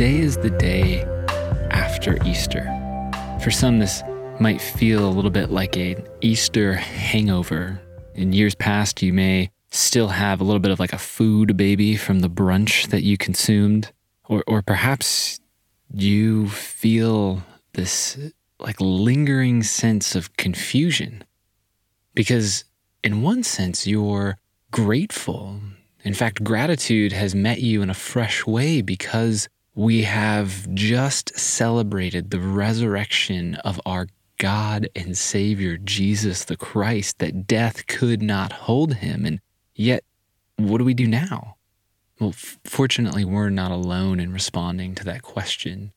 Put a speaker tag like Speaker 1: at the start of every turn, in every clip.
Speaker 1: Today is the day after Easter. For some, this might feel a little bit like an Easter hangover. In years past, you may still have a little bit of like a food baby from the brunch that you consumed, or, or perhaps you feel this like lingering sense of confusion because, in one sense, you're grateful. In fact, gratitude has met you in a fresh way because we have just celebrated the resurrection of our God and Savior, Jesus the Christ, that death could not hold him. And yet, what do we do now? Well, fortunately, we're not alone in responding to that question.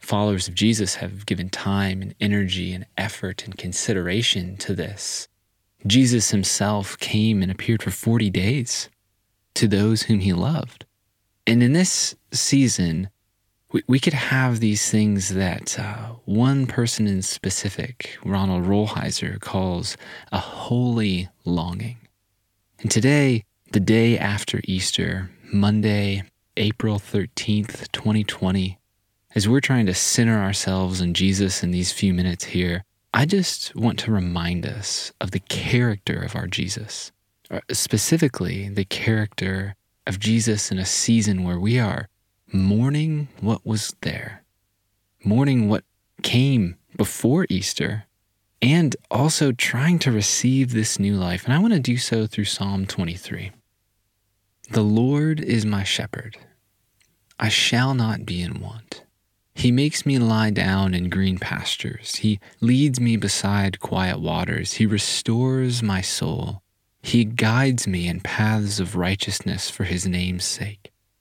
Speaker 1: Followers of Jesus have given time and energy and effort and consideration to this. Jesus himself came and appeared for 40 days to those whom he loved. And in this season, we, we could have these things that uh, one person in specific, Ronald Rolheiser, calls a holy longing. And today, the day after Easter, Monday, April 13th, 2020, as we're trying to center ourselves in Jesus in these few minutes here, I just want to remind us of the character of our Jesus, uh, specifically the character of Jesus in a season where we are mourning what was there, mourning what came before Easter, and also trying to receive this new life. And I want to do so through Psalm 23. The Lord is my shepherd, I shall not be in want. He makes me lie down in green pastures. He leads me beside quiet waters. He restores my soul. He guides me in paths of righteousness for his name's sake.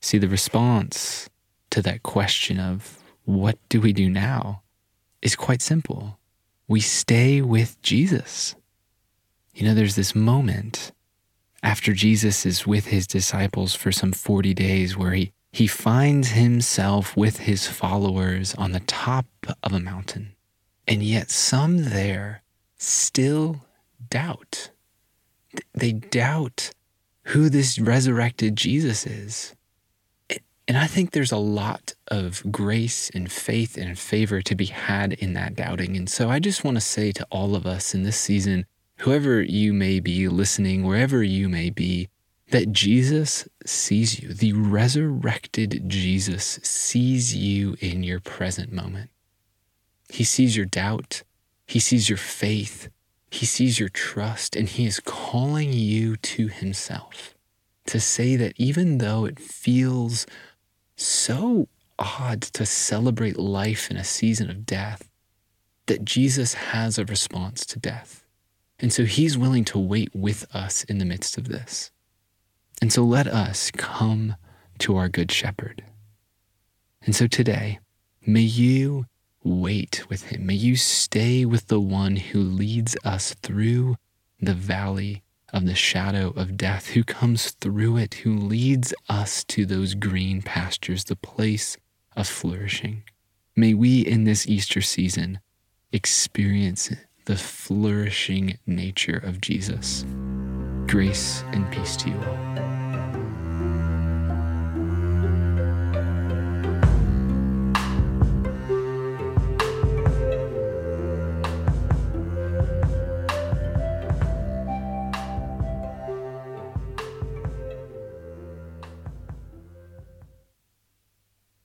Speaker 1: See, the response to that question of what do we do now is quite simple. We stay with Jesus. You know, there's this moment after Jesus is with his disciples for some 40 days where he he finds himself with his followers on the top of a mountain. And yet, some there still doubt. They doubt who this resurrected Jesus is. And I think there's a lot of grace and faith and favor to be had in that doubting. And so I just want to say to all of us in this season, whoever you may be listening, wherever you may be, that Jesus sees you. The resurrected Jesus sees you in your present moment. He sees your doubt, He sees your faith, He sees your trust, and He is calling you to Himself to say that even though it feels so odd to celebrate life in a season of death, that Jesus has a response to death. And so He's willing to wait with us in the midst of this. And so let us come to our Good Shepherd. And so today, may you wait with him. May you stay with the one who leads us through the valley of the shadow of death, who comes through it, who leads us to those green pastures, the place of flourishing. May we in this Easter season experience the flourishing nature of Jesus. Grace and peace to you all.